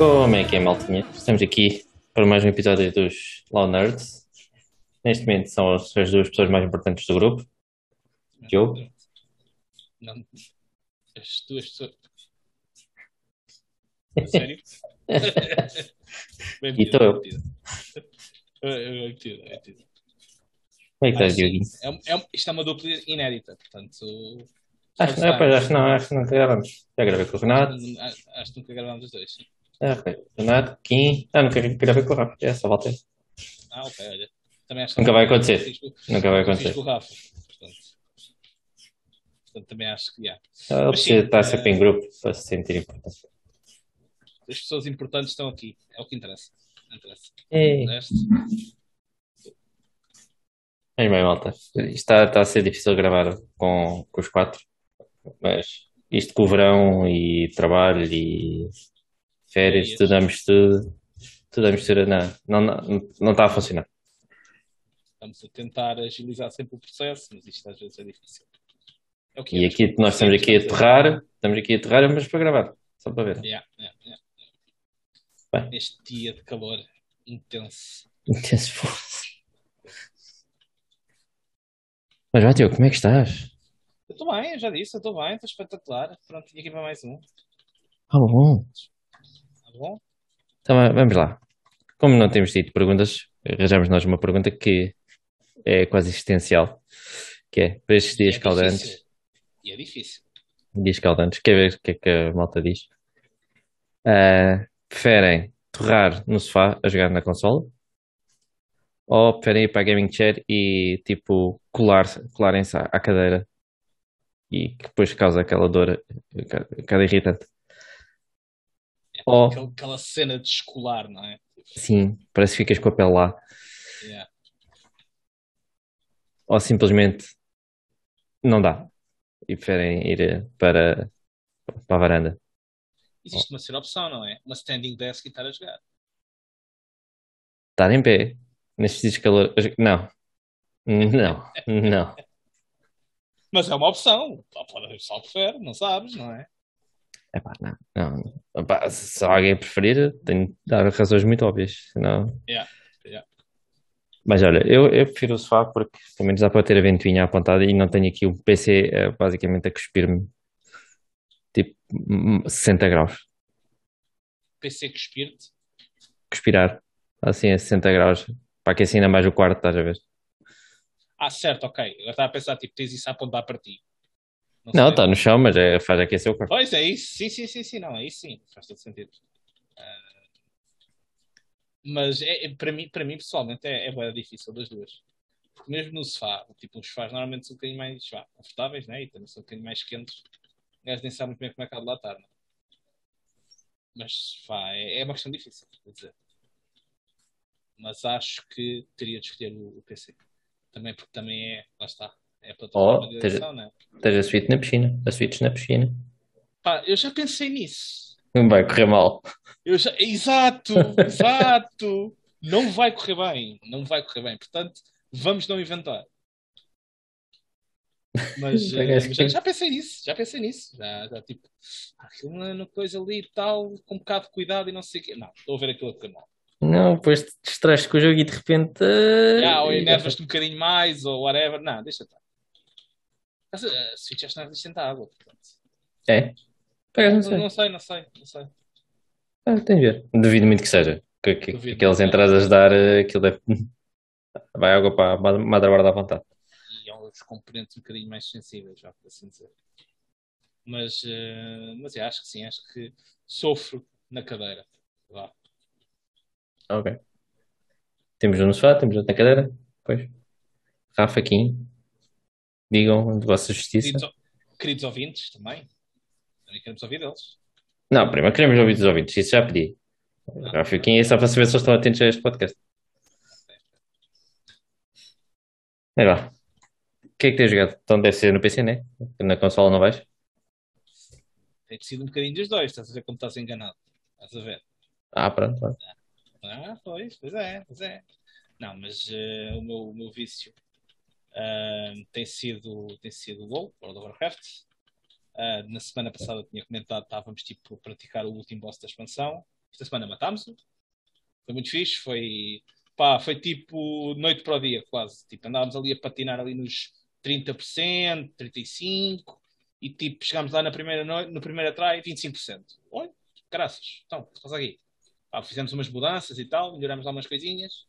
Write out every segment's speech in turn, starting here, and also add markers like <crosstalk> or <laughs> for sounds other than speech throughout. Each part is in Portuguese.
Como é que é, maltinha? Estamos aqui para mais um episódio dos Law Nerds. Neste momento são as, as duas pessoas mais importantes do grupo. Diogo. Não. As duas pessoas. <laughs> Sério? Bem <laughs> E estou eu. Bem metido, bem metido. Como é que estás. Dioguinho? É, é, isto é uma dupla inédita, portanto. Acho, não, pois, acho que não, acho que nunca gravamos. Já gravei com o Renato, Acho, acho que nunca gravámos os dois. Ah, ok. Renato, Kim. Ah, nunca gravei com o Rafa. É só volta. Ah, ok, olha. Também acho Nunca vai acontecer. Fiz com- Nunca vai fiz acontecer. com o Rafa, portanto. Portanto, também acho que há. Ele Mas sim, precisa estar sempre eh, em grupo para se sentir importante. As pessoas importantes estão aqui. É o que interessa. Não interessa. Ei. O resto, Mas bem, malta. Isto está, está a ser difícil gravar com, com os quatro. Mas isto com o verão e trabalho e férias, Férias. tudo a mistura, tudo a mistura, não, não, não, está a funcionar. Estamos a tentar agilizar sempre o processo, mas isto às vezes é difícil. É E é. aqui nós estamos aqui a aterrar, estamos aqui a aterrar, mas para gravar, só para ver. Yeah, yeah, yeah. Bem. Neste dia de calor intenso. Intenso. Mas vai, como é que estás? Eu estou bem, eu já disse, eu estou bem, estou espetacular. Pronto, tinha aqui para mais um. Ah, bom. Então va- vamos lá. Como não temos tido perguntas, arranjamos nós uma pergunta que é quase existencial, que é para estes dias é caldantes, difícil. E é difícil. dias caldantes, quer ver o que é que a malta diz? Ah, preferem torrar no sofá a jogar na consola? Ou preferem ir para a gaming chair e tipo colar, colarem-se à, à cadeira e que depois causa aquela dor, aquela irritante? Ou, Aquela, aquela cena de escolar, não é? sim, parece que ficas com a pele lá. Yeah. Ou simplesmente não dá e preferem ir eh, para, para a varanda. Existe uma terceira opção, não é? Uma standing desk e estar a jogar. Estar em pé nestes dias de calor. Não, não, não. <laughs> Mas é uma opção. Haver pessoal prefere, não sabes, não é? Epá, não, não. Epá, se alguém preferir, tenho de dar razões muito óbvias. Senão... Yeah, yeah. Mas olha, eu, eu prefiro o sofá porque pelo menos dá para ter a ventoinha apontada e não tenho aqui o PC eh, basicamente a cuspir-me tipo hum, 60 graus. PC espírito. Cuspirar assim a 60 graus para aquecer ainda mais o quarto, estás a ver? Ah, certo, ok. Eu estava a pensar, tipo, tens isso a apontar para ti. Não está no chão, mas é, faz aquecer o quarto. Pois é isso, sim, sim, sim, sim, não, é isso sim, faz todo sentido. Ah, mas é, é- para mim, para mim pessoalmente é, é bem difícil das duas. Porque mesmo no sofá, tipo, os sofás normalmente são um bocadinho mais vá, confortáveis, né? E também são um bocadinho mais quentes. O gajo nem sabe muito bem como é que há de lá estar, né? Mas sofá é, é uma questão difícil, quer dizer. Mas acho que teria de escolher o, o PC. Também porque também é, lá está, é a plataforma Oh, de né? Tens a suíte na piscina, a suítes na piscina. Pá, eu já pensei nisso. Não vai correr mal. Eu já... Exato, exato. Não vai correr bem, não vai correr bem. Portanto, vamos não inventar. Mas, <laughs> eh, mas já, já pensei nisso, já pensei nisso. Já, já tipo, aquilo é uma coisa ali e tal, com um bocado de cuidado e não sei o quê. Não, estou a ver aquilo a mal. Não, depois te distrais com o jogo e de repente. eh, Já, ou enervas-te um bocadinho mais, ou whatever. Não, deixa estar. Mas, eh, A Switch já está resistente à água, portanto. É? Não sei. não sei, não sei, não sei. Ah, tem de ver. Duvido muito que seja. Que, que, Duvido. aqueles entradas a dar eh, aquilo deve. <laughs> Vai água para a ma- motherboard à vontade. e há uns componentes um bocadinho mais sensíveis, já por assim dizer. Mas, eh, mas eu acho que sim, acho que sofro na cadeira. Vá. Ok. Temos um no sofá, temos outro na cadeira. Pois. Rafa, Kim. Digam de vossa justiça. Queridos, queridos ouvintes também. Também queremos ouvir deles. Não, primeiro queremos ouvir dos ouvintes. Isso já pedi. Rafa, Kim é só para saber se eles estão atentos a este podcast. Mas vá. O que é que tens jogado? Então deve ser no PC, né? Na consola não vais? Tem sido um bocadinho dos dois, estás a ver como estás enganado. Estás a ver? Ah, pronto. vá. Ah, pois, pois é, pois é. Não, mas eh, o, meu, o meu vício tem sido tem sido WoW, World of Warcraft. Ah, na semana passada tinha comentado, estávamos tipo a praticar o último boss da expansão. Esta semana matámos-o. Foi muito fixe. Foi, pá, foi tipo noite para o dia, quase. Tipo, andávamos ali a patinar ali nos 30%, 35%, e tipo, chegámos lá na primeira noite, no primeiro try, 25%. Oi, graças. Então, o que passa aqui? Pá, fizemos umas mudanças e tal, melhoramos algumas coisinhas.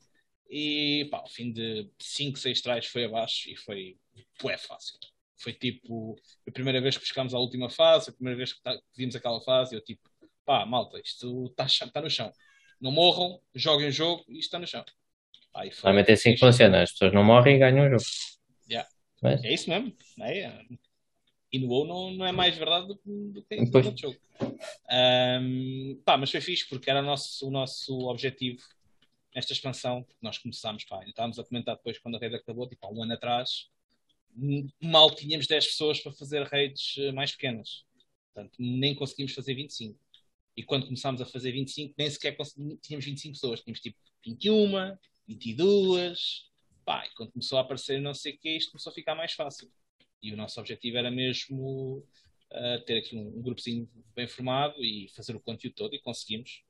E pá, ao fim de 5, 6 tries foi abaixo e foi é fácil. Foi tipo a primeira vez que buscámos a última fase, a primeira vez que, tá, que vimos aquela fase, eu tipo, pá, malta, isto está tá no chão. Não morram, joguem o jogo e isto está no chão. Aí foi, Realmente é assim que funciona, as pessoas não morrem e ganham o jogo. Yeah. Mas... É isso mesmo. É. E no WoW não, não é mais verdade do, do que no outro jogo. Um, pá, mas foi fixe porque era o nosso, o nosso objetivo nesta expansão. Nós começámos, pá, estávamos a comentar depois quando a rede acabou, tipo há um ano atrás, mal tínhamos 10 pessoas para fazer redes eh, mais pequenas. Portanto, nem conseguimos fazer 25. E quando começámos a fazer 25, nem sequer tínhamos 25 pessoas. Tínhamos tipo 21, 22. Pá, e quando começou a aparecer não sei o que, isto começou a ficar mais fácil. E o nosso objetivo era mesmo uh, ter aqui um, um grupozinho bem formado e fazer o conteúdo todo, e conseguimos.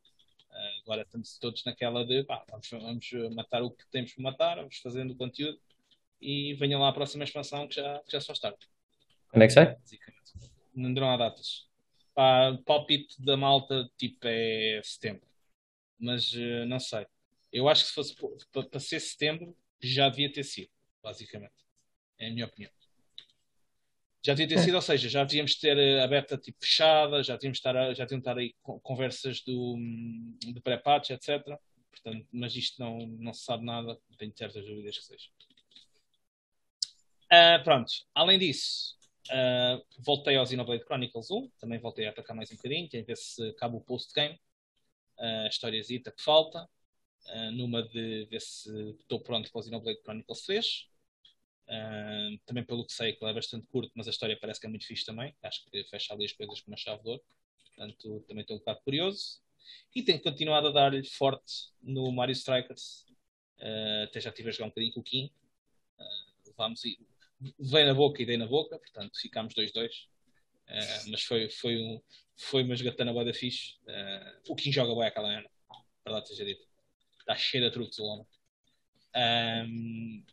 Agora estamos todos naquela de pá, vamos, vamos matar o que temos para matar, vamos fazendo o conteúdo e venham lá a próxima expansão que já, que já só está. Quando é que sai? Não deram há datas. Pá, palpite da malta tipo é setembro. Mas uh, não sei. Eu acho que se fosse para ser setembro, já devia ter sido, basicamente. É a minha opinião. Já devia ter sido, ou seja, já devíamos ter a beta tipo fechada, já devíamos estar, já devíamos estar aí conversas do, de pré-patch, etc. Portanto, mas isto não, não se sabe nada, tenho certas dúvidas que seja. Uh, pronto, além disso, uh, voltei ao Xenoblade Chronicles 1, também voltei a atacar mais um bocadinho, tem a ver se acaba o post-game, uh, a historiazita que falta, uh, numa de ver se estou pronto para o Xenoblade Chronicles 3. Também pelo que sei, que é bastante curto, mas a história parece que é muito fixe também. Acho que fecha ali as coisas com uma chave de ouro. Portanto, também estou um bocado curioso. E tenho continuado a dar-lhe forte no Mario Strikers. Uh, até já estive a jogar um bocadinho com o Kim. Uh, e veio na boca e dei na boca, portanto ficámos 2-2. Uh, mas foi, foi, um, foi uma jogatana boa da fixe. o Kim joga bem aquela ano, lá seja dito. Está cheio de truques o homem. Um,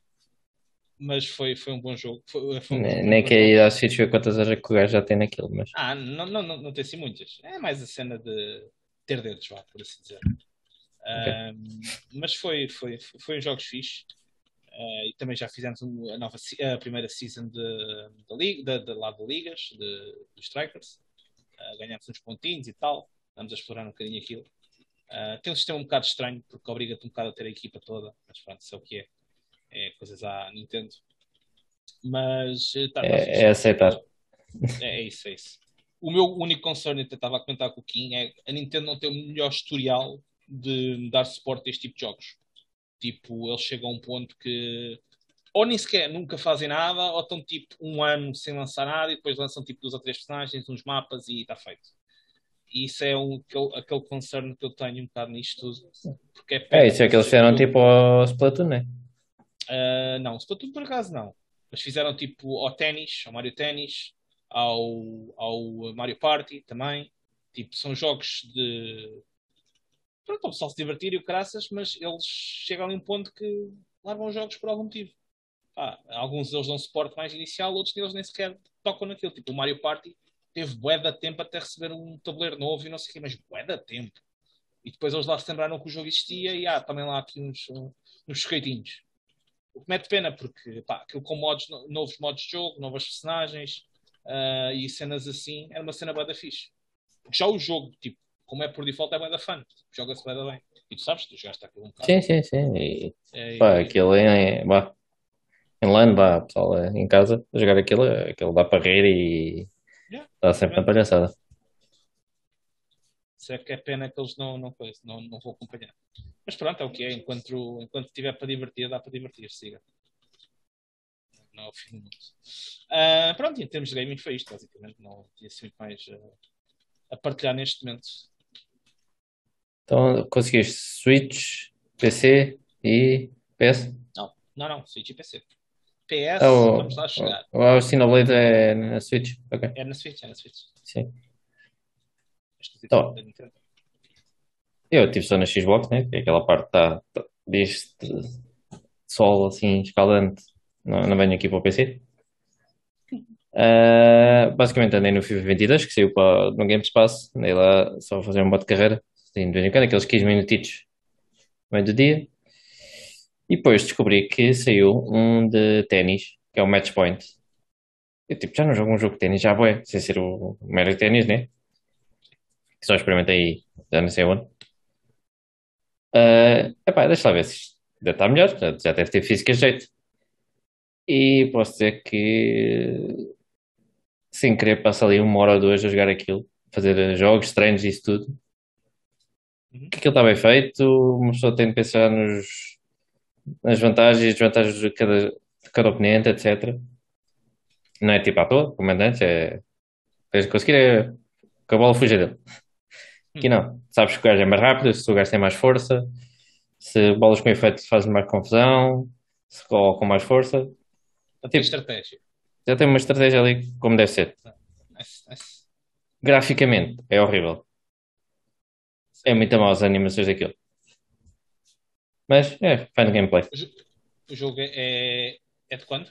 mas foi, foi um bom jogo. Foi, foi um nem, nem que ir ao sítio quantas horas que o gajo já tem naquilo, mas. Ah, não, não, não, não tem assim muitas. É mais a cena de ter dedos, vá, por assim dizer. Okay. Um, mas foi, foi, foi um jogo fixe. Uh, e também já fizemos a, nova, a primeira season de, da liga, de, lá de ligas, de, dos Strikers. Uh, ganhamos uns pontinhos e tal. Vamos a explorar um bocadinho aquilo. Uh, tem um sistema um bocado estranho, porque obriga-te um bocado a ter a equipa toda. Mas pronto, isso é o que é é coisas à Nintendo. Mas eh, tá, é, é, aceitar. É, é, isso, é isso. O meu único concern, eu estava a comentar com o Kim, é a Nintendo não tem o melhor historial de dar suporte a este tipo de jogos. Tipo, eles chegam a um ponto que ou nem sequer nunca fazem nada, ou estão tipo um ano sem lançar nada e depois lançam tipo duas ou três personagens, uns mapas e está feito. E isso é um, aquele, aquele concern que eu tenho um bocado nisto tudo. Porque é, é isso é que eles fizeram tipo ao Splatoon, né? Uh, não, Splatoon por acaso não. Mas fizeram tipo ao ténis, ao Mario Ténis, ao, ao Mario Party também. Tipo, são jogos de. Pronto, o pessoal se divertir e o caraças, mas eles chegam a um ponto que largam os jogos por algum motivo. Ah, alguns deles dão suporte mais inicial, outros deles nem sequer tocam naquilo. Tipo, o Mario Party teve bué de tempo até receber um tabuleiro novo e não sei o quê, mas bué de tempo. E depois eles lá se lembraram que o jogo existia e ah, também lá aqui uns, uns skate o que mete pena, porque pá, aquilo com modos, novos modos de jogo, novas personagens uh, e cenas assim, era uma cena bada fixe. Porque já o jogo, tipo, como é por default, é bada fun. Joga-se bada bem. E tu sabes, tu jogaste aquilo um bocado. Sim, sim, sim. E, é, pá, e... aquilo é, bah, em LAN, vá, pessoal, é, em casa, jogar aquilo, aquilo dá para rir e yeah, dá sempre na palhaçada. Isso é que é pena que eles não, não, não, não vão acompanhar. Mas pronto, é o que é. Enquanto, enquanto tiver para divertir, dá para divertir, siga. Não é o fim do mundo. Uh, pronto, em termos de gaming foi isto, basicamente. Não tinha assim muito mais uh, a partilhar neste momento. Então conseguiste Switch, PC e PS? Não, não, não, Switch e PC. PS, oh, vamos lá chegar. O, o Xenoblade é na Switch? Okay. É na Switch, é na Switch. Sim. Então, Eu estive só na Xbox, né? Que é aquela parte tá, tá, deste sol assim escaldante. Não, não venho aqui para o PC. Ah, basicamente andei no FIFA 22, que saiu para, no Game Pass. Andei lá só a fazer um modo de carreira. Assim, de vez em quando, aqueles 15 minutitos no meio do dia. E depois descobri que saiu um de ténis, que é o Match Point. Eu tipo, já não jogo um jogo de ténis, já vou, sem ser o mero ténis, né? Só experimentei já não sei onde. Uh, epá, deixa lá ver se isto deve estar melhor, já, deve ter física de jeito. E posso dizer que sem querer passo ali uma hora ou duas a jogar aquilo, fazer jogos, treinos e isso tudo. Uhum. Que aquilo está bem feito, uma pessoa tem de pensar nos, nas vantagens e desvantagens de cada, de cada oponente, etc. Não é tipo à toa, como antes, é tens de conseguir é, que a bola fuja dele. Aqui não, sabes que o gajo é mais rápido, se o gajo tem mais força, se bolas com efeito fazem mais confusão, se com mais força. Então, tem Tipo, estratégia. já tem uma estratégia ali como deve ser. Nice, nice. Graficamente é horrível. É muito mal as animações daquilo. Mas é, fã de gameplay. O, jo- o jogo é, é, é de quando?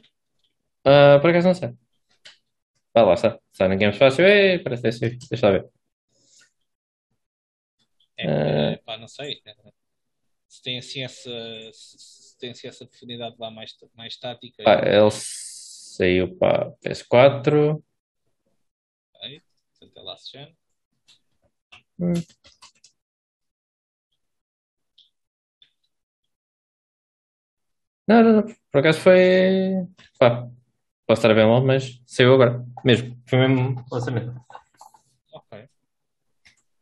Ah, por acaso não sei. Vai lá, está. Está no Games Fácil. Ei, parece ter sido. Deixa lá ver. É, Ah. pá, não sei. Se tem assim essa, se se tem assim essa profundidade lá mais, mais tática. Pá, ele saiu para PS4. ok? Portanto, é Last Gen. Hum. Não, não, não. Por acaso foi. Pá, posso estar a ver mal, mas saiu agora. Mesmo. Foi mesmo lançamento. Ok.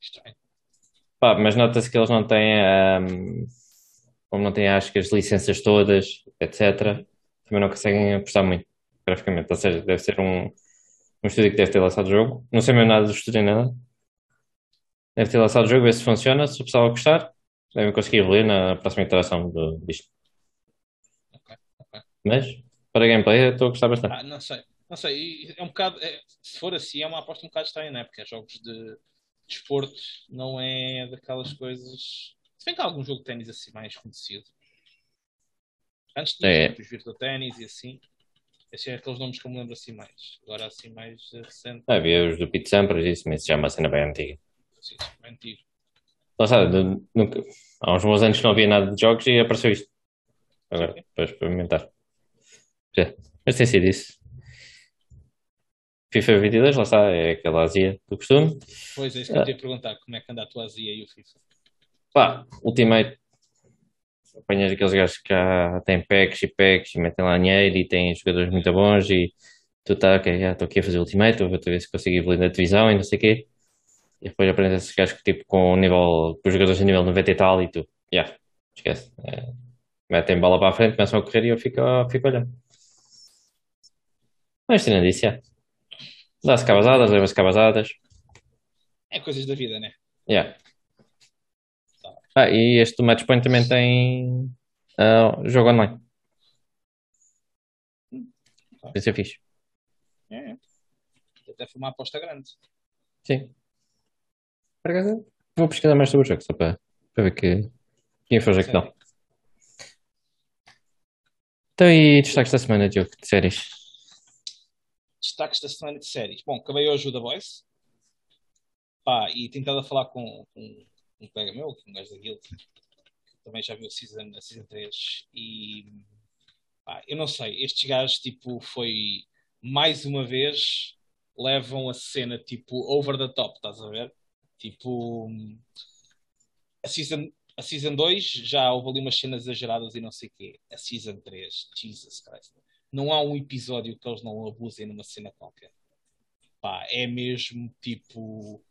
Estranho. Pá, mas nota-se que eles não têm. ahm, como não têm, acho que as licenças todas, etc. Também não conseguem apostar muito graficamente. Ou seja, deve ser um, um estúdio que deve ter lançado o jogo. Não sei mesmo nada do estúdio, nada. Deve ter lançado o jogo, ver se funciona. Se o pessoal gostar, devem conseguir evoluir na próxima iteração do, disto. Ok, ok. Mas, para gameplay, estou a gostar bastante. Ah, não sei. Não sei. É um bocado. é- se for assim, é uma aposta um bocado estranha, não é? Porque é jogos de desporto, não é daquelas coisas. Se bem que há algum jogo de ténis assim mais conhecido. Antes tinha É. os Virtua Ténis e assim. Esses é aqueles nomes que eu me lembro assim mais. Agora assim mais eh, recente. Ah, havia os do Pete Sampras, isso, mas isso já é uma cena bem antiga. Assim, mais antigo. Está, de- nunca- há uns bons anos que não havia nada de jogos e apareceu isto. Agora, Sim. para experimentar. Mas tem sido isso. FIFA 22, lá está, é aquela azia do costume. Pois é, isso que eu te ia perguntar. Como é que anda a tua azia e o FIFA? Pá, Ultimate, apanhas aqueles gajos que já têm packs e packs e metem lá dinheiro e têm jogadores muito bons e tu está, ok, já estou aqui a fazer Ultimate, vou ver se consigo evoluir na divisão e não sei o quê. E depois aprendes esses gajos que tipo com nível, com os jogadores a nível 90 e tal e tu, já, esquece. É, metem bola para a frente, começam a correr e eu fico, fico olhando. Mas tirando isso, já. Dá-se cabazadas, leva-se cabazadas. É coisas da vida, né? Yeah. Ah, e este do Matchpoint também tem ah, jogo online. Isso é fixe. É, é. Até foi uma aposta grande. Sim. Vou pesquisar mais sobre o jogo, só para, para ver que, que infos é que dão. Então, e destaques da semana, Diogo, de séries? Destaques da semana de séries. Bom, acabei hoje o The Voice. Pá, e tenho estado a falar com, com um colega meu, é um gajo da Guild, que também já viu a season, a season 3. E pá, eu não sei, estes gajos, tipo, foi mais uma vez levam a cena tipo over the top, estás a ver? Tipo, a season, a season 2 já houve ali umas cenas exageradas e não sei o quê. A season 3, Jesus Christ. Não há um episódio que eles não abusem numa cena qualquer. Pá, é mesmo tipo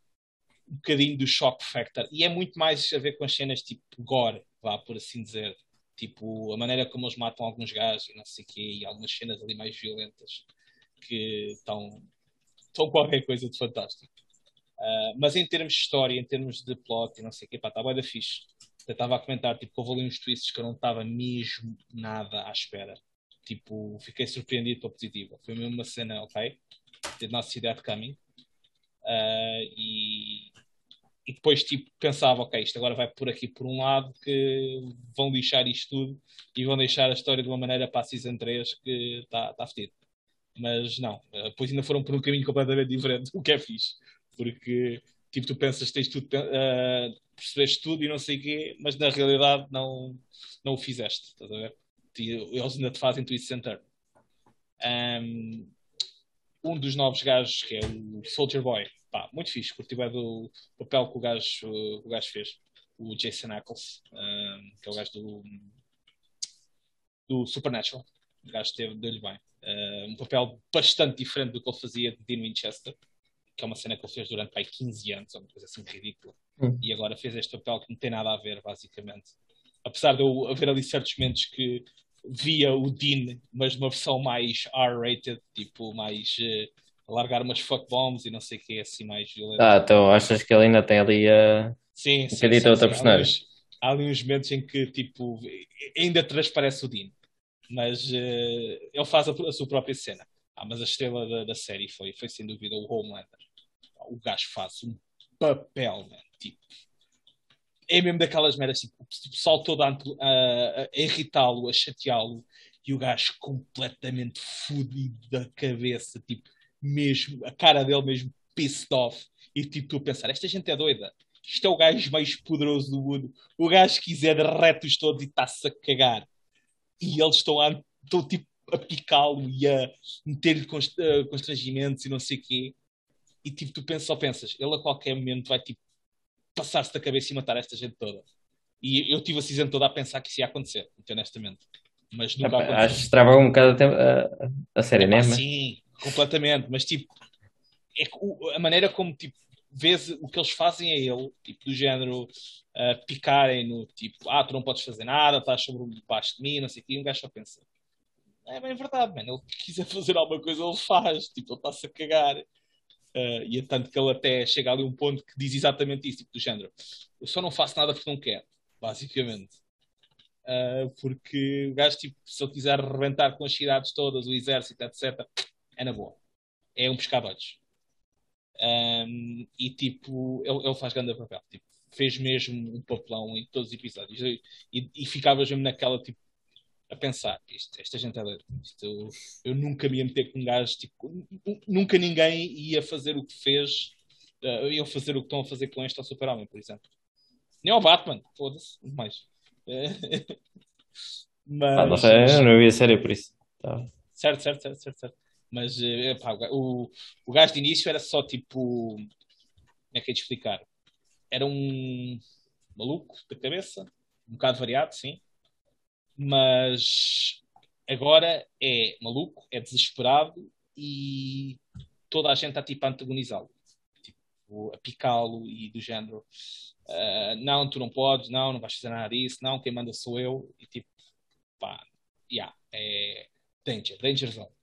um bocadinho do shock factor. E é muito mais a ver com as cenas tipo gore, vá por assim dizer. Tipo, a maneira como eles matam alguns gajos e não sei o quê, e algumas cenas ali mais violentas que estão, qualquer coisa de fantástico. Uh, mas em termos de história, em termos de plot e não sei o quê, pá, está bem da fixe. Eu estava a comentar, tipo, houve ali uns twists que eu não estava mesmo nada à espera. Tipo, fiquei surpreendido pela positiva. Foi mesmo uma cena, ok? Did not see that coming. Uh, e e depois tipo pensava, ok, isto agora vai por aqui por um lado que vão lixar isto tudo e vão deixar a história de uma maneira para a Season 3 que está tá fedido. Mas não, depois ainda foram por um caminho completamente diferente, <laughs> o que é fixe, porque tipo, tu pensas tens tudo, uh, percebeste tudo e não sei o quê, mas na realidade não, não o fizeste, estás a ver? Eles ainda te fazem twist center. Um, um dos novos gajos, que é o Soldier Boy, pá, muito fixe, curti bem do papel que o gajo, o gajo fez, o Jason Ackles, um, que é o gajo do, do Supernatural. O gajo deu-lhe bem. Uh, um papel bastante diferente do que ele fazia de Dean Winchester, que é uma cena que ele fez durante pai, 15 anos, uma coisa assim ridícula. Hum. E agora fez este papel que não tem nada a ver, basicamente. Apesar de eu haver ali certos momentos que via o Dean, mas numa versão mais R-rated, tipo, mais uh, largar umas fuck bombs e não sei o que, assim, mais violento. Ah, então achas que ele ainda tem ali a. Sim, sim. sim, sim outra personagem? Há ali, uns momentos em que, tipo, ainda transparece o Dean, mas uh, ele faz a, a, sua própria cena. Ah, mas a estrela da, da, série foi, foi sem dúvida o Homelander. O gajo faz um papel, man, tipo é mesmo daquelas meras, tipo, o pessoal todo a, a, a irritá-lo, a chateá-lo, e o gajo completamente fodido da cabeça, tipo, mesmo, a cara dele mesmo pissed off, e tipo, tu a pensar, esta gente é doida, isto é o gajo mais poderoso do mundo, o gajo quiser derrete-os todos e está-se a cagar, e eles estão, a, estão tipo, a picá-lo e a meter-lhe constrangimentos e não sei o quê, e tipo, tu pensas, só pensas, ele a qualquer momento vai tipo passar-se da cabeça e matar esta gente toda. E eu tive a season toda a pensar que isso ia acontecer, honestamente. Mas nunca aconteceu. Acho que estrava um bocado a, a, a série, né? Sim, completamente. Mas tipo, é a maneira como tipo, vês o que eles fazem a ele, tipo, do género uh, picarem no tipo, ah, tu não podes fazer nada, estás sobre baixo de mim, não sei o quê, e um gajo só pensa. É bem verdade, mano. Ele quiser fazer alguma coisa, ele faz. Tipo, ele está-se a cagar. Uh, e tanto que ele até chega ali a um ponto que diz exatamente isso, tipo, do género. Eu só não faço nada porque não quero, basicamente. Uh, porque o gajo, tipo, se ele quiser arrebentar com as cidades todas, o exército, etc., é na boa. É um pescadores. Um, e, tipo, ele, ele faz grande papel. Tipo, fez mesmo um papelão em todos os episódios. E, e, e mesmo naquela, tipo, a pensar, isto, esta gente é doida. Isto, eu nunca me ia meter com um gajo, tipo, nunca ninguém ia fazer o que fez, uh, ia fazer o que estão a fazer com este ao Super-Homem, por exemplo. Nem ao Batman, foda-se, mais. <laughs> mas, ah, não sei, eu não vi a série por isso. Tá. Certo, certo, certo, certo, certo. Mas eh, pá, o, o gajo de início era só tipo. Como é que é de explicar? Era um maluco da cabeça, um bocado variado, sim mas agora é maluco, é desesperado e toda a gente está tipo a antagonizá-lo, tipo, a picá-lo e do género uh, não, tu não podes, não, não vais fazer nada disso, não, quem manda sou eu e tipo, pá, yeah, é danger, danger zone.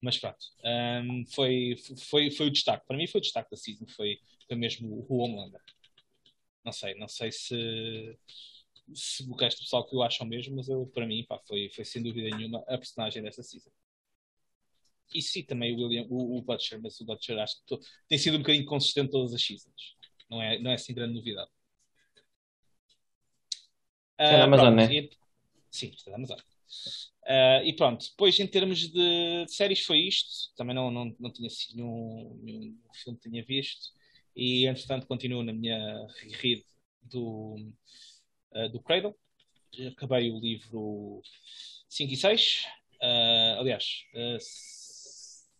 Mas pronto, um, foi, foi, foi o destaque. Para mim foi o destaque da season, foi, foi mesmo o Homelander. Não sei, não sei se se o resto do pessoal que o acham mesmo, mas eu, para mim pá, foi, foi sem dúvida nenhuma a personagem desta season. E sim, também o, William, o, o Butcher, mas o Butcher acho que tem sido um bocadinho consistente todas as seasons. Não é, não é assim grande novidade. Está uh, na Amazon, né? E, sim, está na Amazon. Uh, e pronto, depois em termos de, de, séries foi isto. Também não, não, não tinha sido nenhum, nenhum filme que tinha visto. E entretanto continuo na minha read do uh, do Cradle. Acabei o livro 5 e 6. Uh, eh, aliás, uh,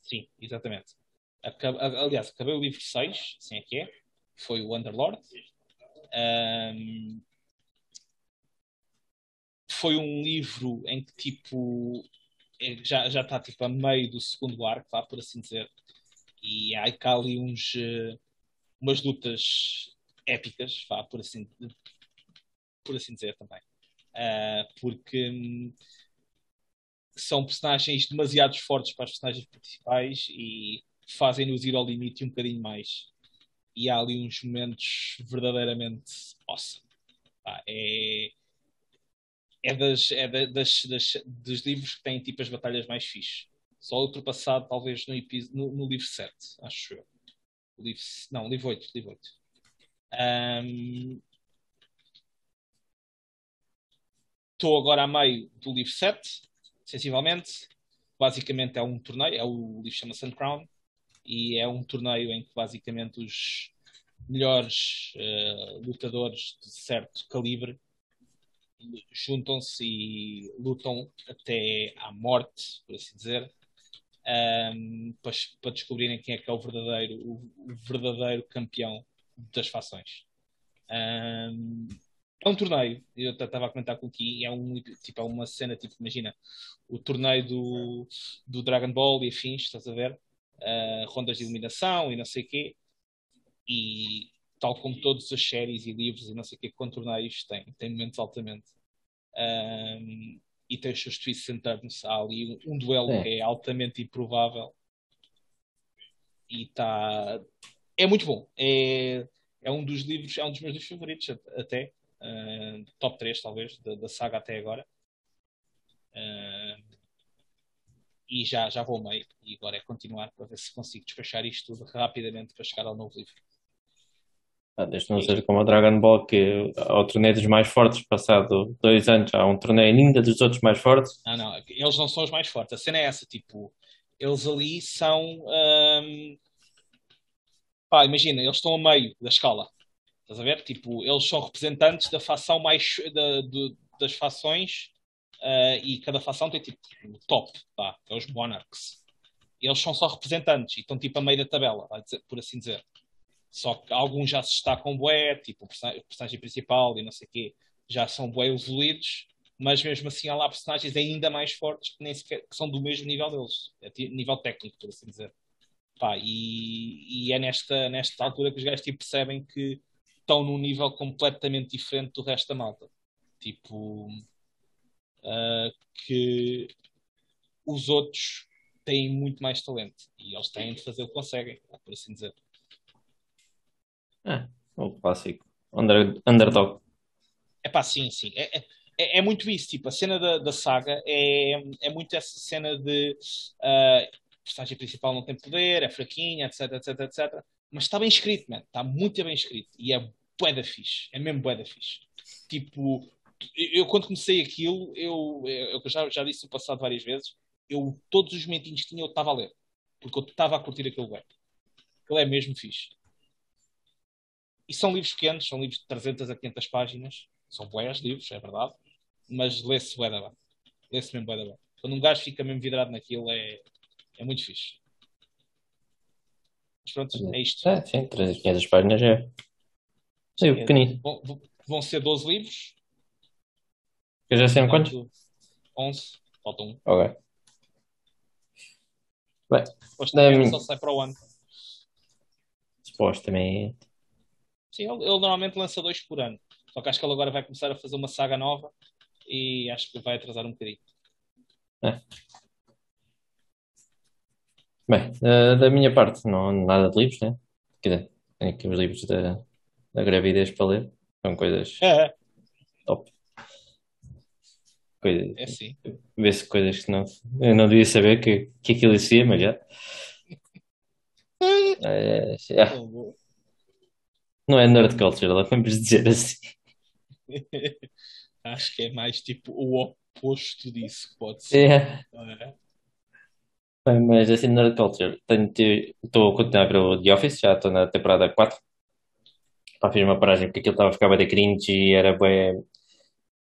sim, exatamente. aliás, acabei o livro 6, assim é que é. Foi o Underlord. Um, foi um livro em que tipo é, já, já está tipo a meio do segundo arco, vá, por assim dizer. E há cá ali uns, umas lutas épicas, vá, por assim por assim dizer também. Uh, porque hum, são personagens demasiado fortes para as personagens principais e fazem-nos ir ao limite um bocadinho mais. E há ali uns momentos verdadeiramente awesome. É é, das, é das, das, dos livros que têm tipo as batalhas mais fixes. Só ultrapassado talvez no, no, no livro 7, acho eu. Livro, não, livro 8. Livro 8. Um, estou agora a meio do livro 7, sensivelmente. Basicamente é um torneio, é o livro chama Sun Crown, e é um torneio em que basicamente os melhores uh, lutadores de certo calibre juntam-se e lutam até à morte, por assim dizer, um, para, para, descobrirem quem é que é o verdadeiro, o, o verdadeiro campeão das fações. Um, é um torneio, eu estava a comentar com o Ki, é, um, tipo, é uma cena, tipo, imagina, o torneio do, do Dragon Ball e afins, estás a ver? Uh, rondas de eliminação e não sei o quê. E tal como todas as séries e livros e não sei o quê, com torneios tem, tem momentos altamente. Um, e tem os seus twists and turns. Há ali um, um duelo é. que é altamente improvável e está. É muito bom. É, é um dos livros, é um dos meus livros favoritos até. Uh, top 3, talvez, da, da saga até agora. Uh, e já, já vou meio. E agora é continuar para ver se consigo despachar isto tudo rapidamente para chegar ao novo livro. Ah, desde não seja como o Dragon Ball, que ao torneio dos mais fortes, passado dois anos, há um torneio ainda dos outros mais fortes. Ah, não, eles não são os mais fortes. A cena é essa, tipo, eles ali são. Hum... Pá, imagina, eles estão a meio da escala. Estás a ver? Tipo, eles são representantes da fação mais. Da, das fações uh, e cada fação tem tipo o top, pá, é os Monarchs. Eles são só representantes e estão tipo a meio da tabela, por assim dizer. Só que alguns já se destacam bué, tipo o personagem principal e não sei o quê, já são bué evoluídos, mas mesmo assim há lá personagens ainda mais fortes que nem sequer que são do mesmo nível deles, é nível técnico, por assim dizer. Pá, e, e, é nesta, nesta altura que os gajos tipo, percebem que estão num nível completamente diferente do resto da malta. Tipo, uh, que os outros têm muito mais talento e eles têm de fazer o que conseguem, por assim dizer. É, o clássico. Under, underdog. É pá, sim, sim. É, é, é, muito isso, tipo, a cena da, da saga é, é muito essa cena de uh, a personagem principal não tem poder, é fraquinha, etc, etc, etc. Mas está bem escrito, man. Está muito bem escrito. E é bué da fixe. É mesmo bué da fixe. Tipo, eu quando comecei aquilo, eu, eu, já, já disse no passado várias vezes, eu todos os momentinhos que tinha eu estava a ler. Porque eu estava a curtir aquele web. Ele é mesmo fixe. E são livros pequenos, são livros de 300 a 500 páginas. São boés livros, é verdade. Mas lê-se bué da bem. Lê-se mesmo bué da bem. Quando um gajo fica mesmo vidrado naquilo, é, é muito fixe. Mas pronto, é isto. É, sim, 300 500 páginas é. Sim, pequenino. Vão, vão ser 12 livros. Eu já sei quantos? 11. Falta um. Ok. Bem, Supostamente só sai para o ano. Supostamente. Sim, ele, ele, normalmente lança dois por ano. Só que acho que ele agora vai começar a fazer uma saga nova e acho que vai atrasar um bocadinho. É. Bem, da, da minha parte, não nada de livros, né? Quer dizer, tenho aqui os livros da, da gravidez para ler. São coisas é. top. Coisas, é sim. Vê-se coisas que não, eu não devia saber que, que aquilo existia, mas já. <laughs> É, já. Não é nerd culture, vamos dizer assim. <laughs> Acho que é mais tipo o oposto disso, pode ser. É. é? Mas assim, nerd culture, estou a continuar a ver o The Office, já estou na temporada 4. Pá, fiz uma paragem porque aquilo estava a ficar bem cringe e era bem.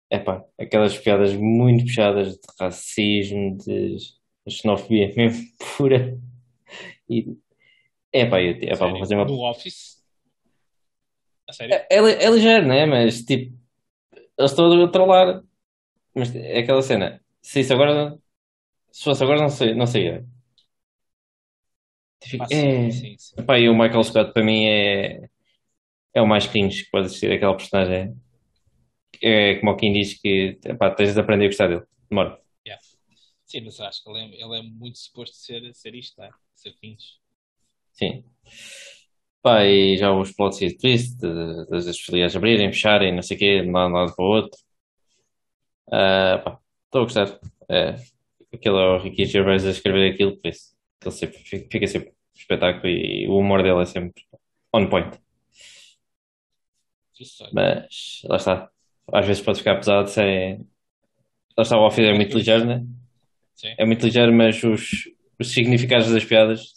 Epá, aquelas piadas muito puxadas de racismo, de xenofobia <laughs> mesmo pura. E. Epá, eu, epá, vou fazer uma. No Office? A sério? É, é, é ligeiro, né? Mas tipo, eles estão a trollar. Mas é aquela cena. Se isso agora. Se fosse agora, não sei, não sei. Tipo, ah, é, sim, sim. Epá, e o Michael Scott para mim é, é o mais cringe que pode ser aquela personagem. É como quem diz que epá, tens de aprender a gostar dele. Demora. Yeah. Sim, mas acho que ele é, ele é muito suposto ser, ser isto, tá? ser cringe. Sim. Pá, e já os plots e twist, das filiais abrirem, fecharem, não sei o quê, de um lado para o outro. Uh, pá, estou a gostar. É, aquele é o Ricky Gervais a escrever aquilo, por isso, ele sempre, fica sempre espetáculo e o humor dele é sempre on point. Mas lá está. Às vezes pode ficar pesado se é. Lá está, o Office é muito ligeiro, né? Sim. É muito ligeiro, mas os, os significados das piadas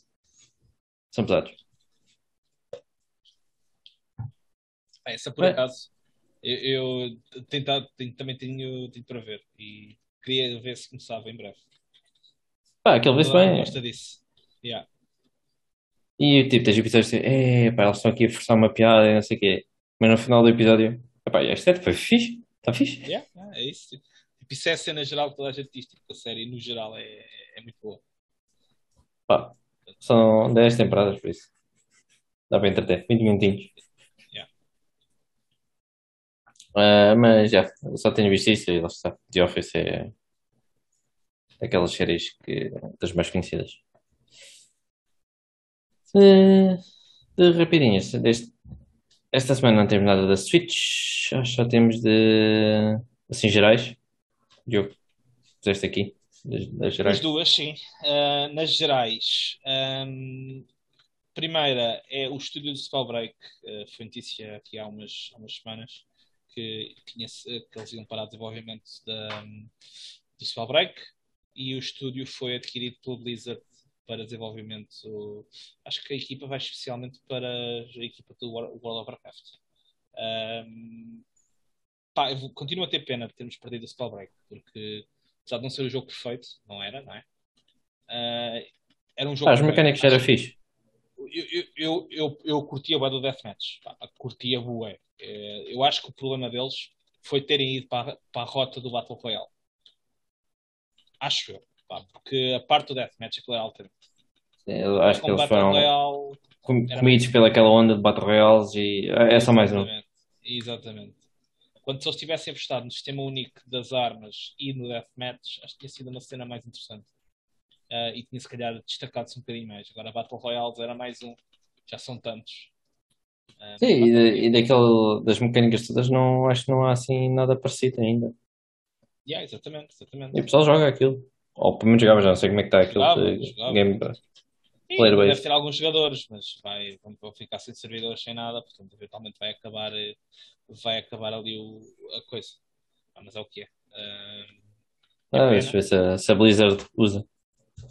são pesados. Ah, Essa por É. acaso eu, eu tentado, também tenho, tenho para ver e queria ver se começava em breve. Pá, aquele gente bem. gosta disso. Yeah. E tipo, tens episódios assim, é pá, eles estão aqui a forçar uma piada e não sei o quê. Mas no final do episódio, epá, é, foi fixe, está fixe. Yeah, yeah, é isso. Tipo, isso é a cena geral que toda a gente diz. Tipo, a série no geral é, é muito boa. Pá, são 10 temporadas, por isso. Dá para entreter, 20 minutinhos. Yeah. Ah, mas já, eu só tenho visto isso e lá está. The Office é daquelas séries que, das mais conhecidas. De, de rapidinhas, deste, esta semana não temos nada da Switch, acho que só temos de, assim, gerais. Diogo, puseste aqui, das, das As gerais. duas, sim. Ah, nas gerais, ahm, primeira é o estúdio do Spellbreak. ah, foi notícia aqui há umas, há umas semanas que, tinha, que eles iam parar o desenvolvimento da, do Spellbreak e o estúdio foi adquirido pela Blizzard para desenvolvimento. Acho que a equipa vai especialmente para a equipa do World of Warcraft. Ahm, pá, eu vou- continuo a ter pena de termos perdido o Spellbreak, porque apesar de não ser o jogo perfeito, não era, não é? Ah, era um jogo Ah, os mecânicos era fixe. eu, eu, eu, eu, curtia bué do Deathmatch. Pá, curtia bué. Eh, Eu acho que o problema deles foi terem ido para, para a rota do Battle Royale. Acho eu. Pá, porque a parte do Deathmatch aquilo era altamente. Eu acho que eles foram Era comidos pelaquela onda de Battle Royales e é só mais um. Exatamente. Quando se eles tivessem apostado no sistema único das armas e no Deathmatch, acho que tinha sido uma cena mais interessante. Ah, e tinha se calhar destacado-se um bocadinho mais. Agora Battle Royales era mais um. Já são tantos. Ah, Sim, e, da- e daquele, das mecânicas todas não, acho que não há assim nada parecido ainda. Yeah, exatamente, exatamente. E o pessoal joga aquilo. Ou pelo menos jogava, já não sei como é que está aquilo Jogava, de jogava. game. Sim, Player base. deve ter alguns jogadores, mas vai, vão, ficar sem servidores, sem nada, portanto, eventualmente vai acabar, eh, vai acabar ali o, a coisa. Ah, mas é o que é. Ah, Ah, eu ver se a, se a Blizzard usa.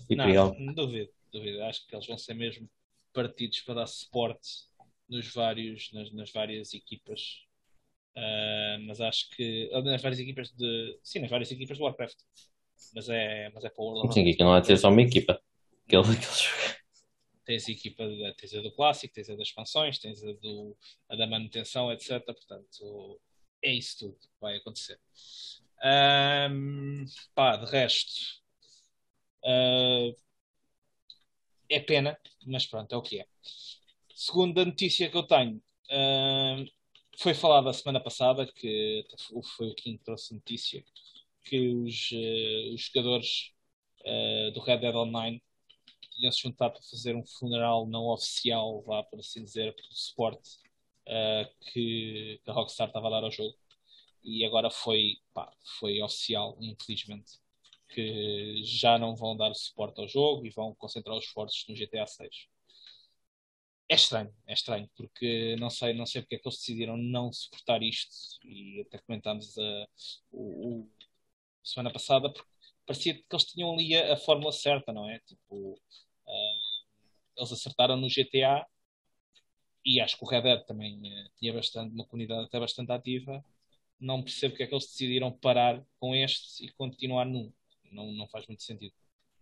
E não, duvido, duvido. Acho que eles vão ser mesmo partidos para dar suporte nos vários, nas, nas várias equipas. Ah, mas acho que ah, nas várias equipas de sim, nas várias equipas do Warcraft. Mas é, mas é para o of Sim, não há de ser só uma equipa. Aquele, jogo. <laughs> tens a equipa da, tens a do clássico, tens a das expansões, tens a, do, a da manutenção, etc. Portanto, é isso tudo que vai acontecer. Ahm, pá, de resto, ah, é pena, mas pronto, é o que é. Segunda notícia que eu tenho, ahm, foi falada a semana passada, que foi o Kim que trouxe notícia, que os, eh, os jogadores eh, do Red Dead Online tinham se juntado para fazer um funeral não oficial, vá por assim dizer, pelo suporte eh, que, que a Rockstar estava a dar ao jogo. E agora foi, pá, foi oficial, infelizmente, que já não vão dar suporte ao jogo e vão concentrar os esforços no GTA 6. É estranho, é estranho, porque não sei, não sei porque é que eles decidiram não suportar isto e até comentámos o, o- semana passada, porque parecia que eles tinham ali a, a fórmula certa, não é? Tipo, ah, eles acertaram no GTA e acho que o Red Dead também eh, tinha bastante, uma comunidade até bastante ativa. Não percebo porque é que eles decidiram parar com este e continuar num. Não, não faz muito sentido.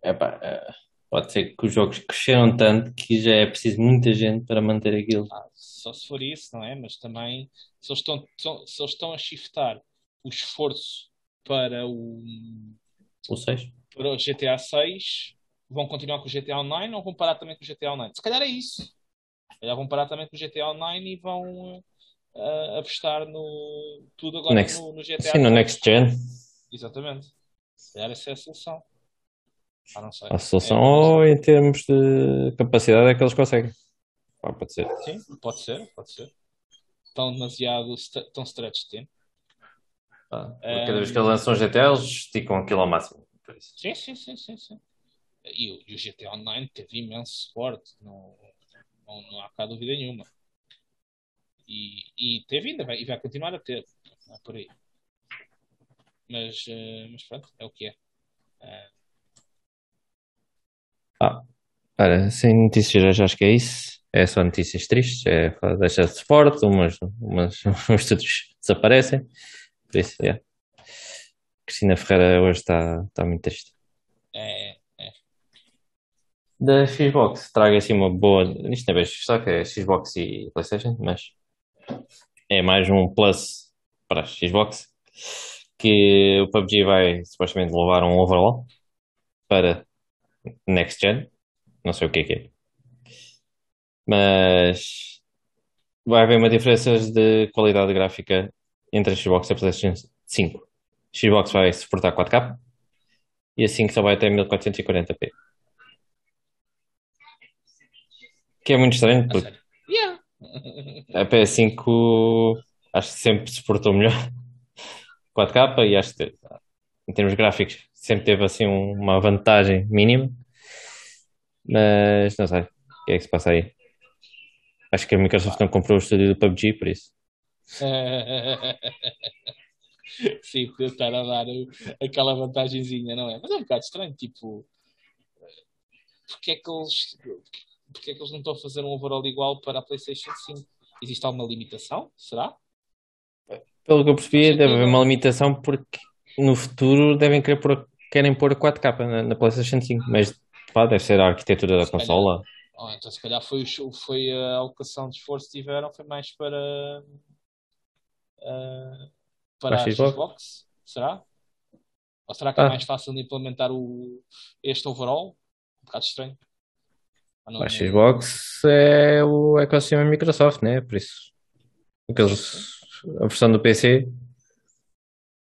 Epá, eh, pode ser que os jogos cresceram tanto que já é preciso muita gente para manter aquilo. Ah, só se for isso, não é? Mas também, se eles estão, estão- se eles estão a shiftar o esforço para o, O 6? para o GTA 6, vão continuar com o GTA Online ou vão parar também com o GTA Online? Se calhar é isso. Se calhar vão parar também com o GTA Online e vão ah, apostar no tudo agora Next- no, no GTA Sim, no 6. Next Gen. Exatamente. Se calhar essa é a solução. Ah, não sei. A solução, É, ou em termos de capacidade, é que eles conseguem. Pá, pode ser. Sim, pode ser, pode ser. Estão demasiado, st- estão stretched thin. Pá, Eh, Cada vez que eles lançam um GTA, eles esticam aquilo ao máximo. Sim, sim, sim, sim, sim. E, o- e o GT Online teve imenso suporte, não, não, não há cá dúvida nenhuma. E, e teve ainda, vai, e vai continuar a ter, é por aí. Mas, eh, mas pronto, é o que é. Eh, Ah, olha, sem notícias, já acho que é isso. É só notícias tristes. É, pá, deixa-se forte, umas, umas, <laughs> uns estudos desaparecem. Por isso, é. Cristina Ferreira hoje está está muito triste. é, é. Da Xbox, traga assim uma boa. Isto não é bem só que é Xbox e PlayStation, mas é mais um plus para a Xbox. Que o PUBG vai supostamente levar um overall para Next Gen. Não sei o que é que é. Mas vai haver uma diferença de qualidade gráfica entre a Xbox e a PlayStation 5. A Xbox vai suportar 4K e a 5 só vai até 1440p. Que é muito estranho, A porque. Yeah. a PS5 acho que sempre suportou melhor <laughs> 4K e acho que em termos gráficos sempre teve assim um- uma vantagem mínima. Mas não sei o que é que se passa aí. Acho que a Microsoft não comprou o estúdio do PUBG, por isso. <laughs> Sim, podia estar a dar aquela vantagenzinha, não é? Mas é um bocado estranho, tipo, porque é que eles, porque é que eles não estão a fazer um overall igual para a PlayStation 5? Existe alguma limitação? Será? Pelo que eu percebi, deve haver uma limitação porque no futuro devem querer pôr, querem pôr 4K na, na PlayStation 5, mas pá, deve ser a arquitetura da Se calhar. consola. Oh, então se calhar foi, foi a alocação de esforço que tiveram, foi mais para, ah, para a Xbox? Será? Ou será que é Ah. mais fácil de implementar o, este overall? Um bocado estranho. Ou não A é? Xbox é o ecossistema Microsoft, né? Por isso, aqueles, a versão do PC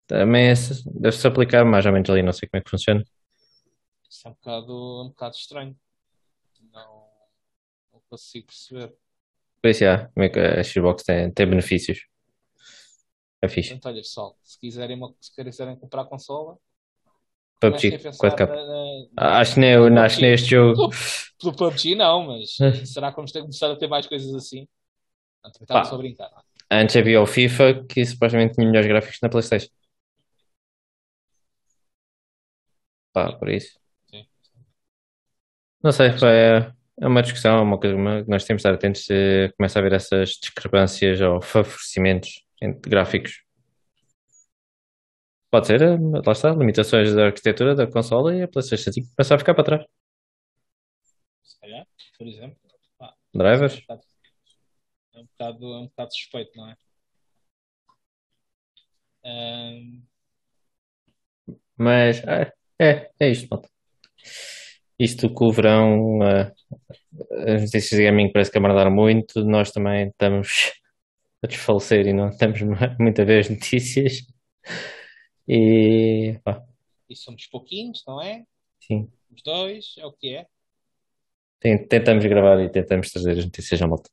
também é- deve-se aplicar mais ou menos ali, não sei como é que funciona. Isso é um bocado, um bocado estranho. Não, não consigo perceber. Por isso, é que a Xbox tem, tem benefícios. É fixe. Então, olha, pessoal, se quiserem, uma- se quiserem comprar a consola, PUBG, a pensar 4K. na, na- Ah, Acho que nem, eu- acho nem este jogo. <laughs> pelo PUBG, não, mas <laughs> será que vamos ter que começar a ter mais coisas assim? Estava só a brincar. Antes havia o FIFA que supostamente tinha melhores gráficos na PlayStation. Pá, por isso. Sim. Não sei, é, é uma discussão, é uma coisa que nós temos de estar atentos se começa a haver essas discrepâncias ou favorecimentos gráficos. Pode ser, lá está, limitações da arquitetura da consola e a PlayStation 5 começa a ficar para trás. Se calhar, por exemplo. Pá, Drivers? É um bocado, é um bocado, é um bocado suspeito, não é? Ahm, Mas é, é, é isto, malta. Isto com o verão, eh, as notícias de gaming parece que amardaram muito. Nós também estamos a desfalecer e não temos mu- muita vez <laughs> notícias. E pá, e somos pouquinhos, não é? sim, Os dois, é o que é. tem- tentamos gravar e tentamos trazer as notícias à malta.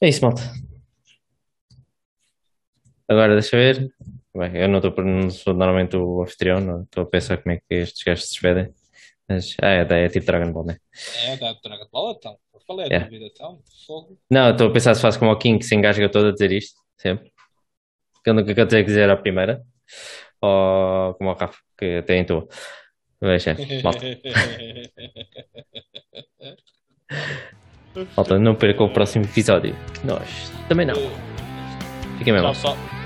É isso, malta. Agora deixa ver. Bem, eu não, estou, não sou normalmente o anfitrião, não estou a pensar como é que estes gajos se despedem. Mas ah, é, é tipo Dragon Ball, né? É da Dragon Ball, então. Qual é a Yeah. dúvida, então? Fogo. Não, estou a pensar se faço como o King, que se engasga todo a dizer isto, sempre. Que eu nunca quero dizer, dizer à primeira. Ou como o Rafa, que até entoa. Mas <laughs> é, malta. <laughs> Malta, não percam o próximo episódio. que Nós também não. Fiquem bem, Tchau.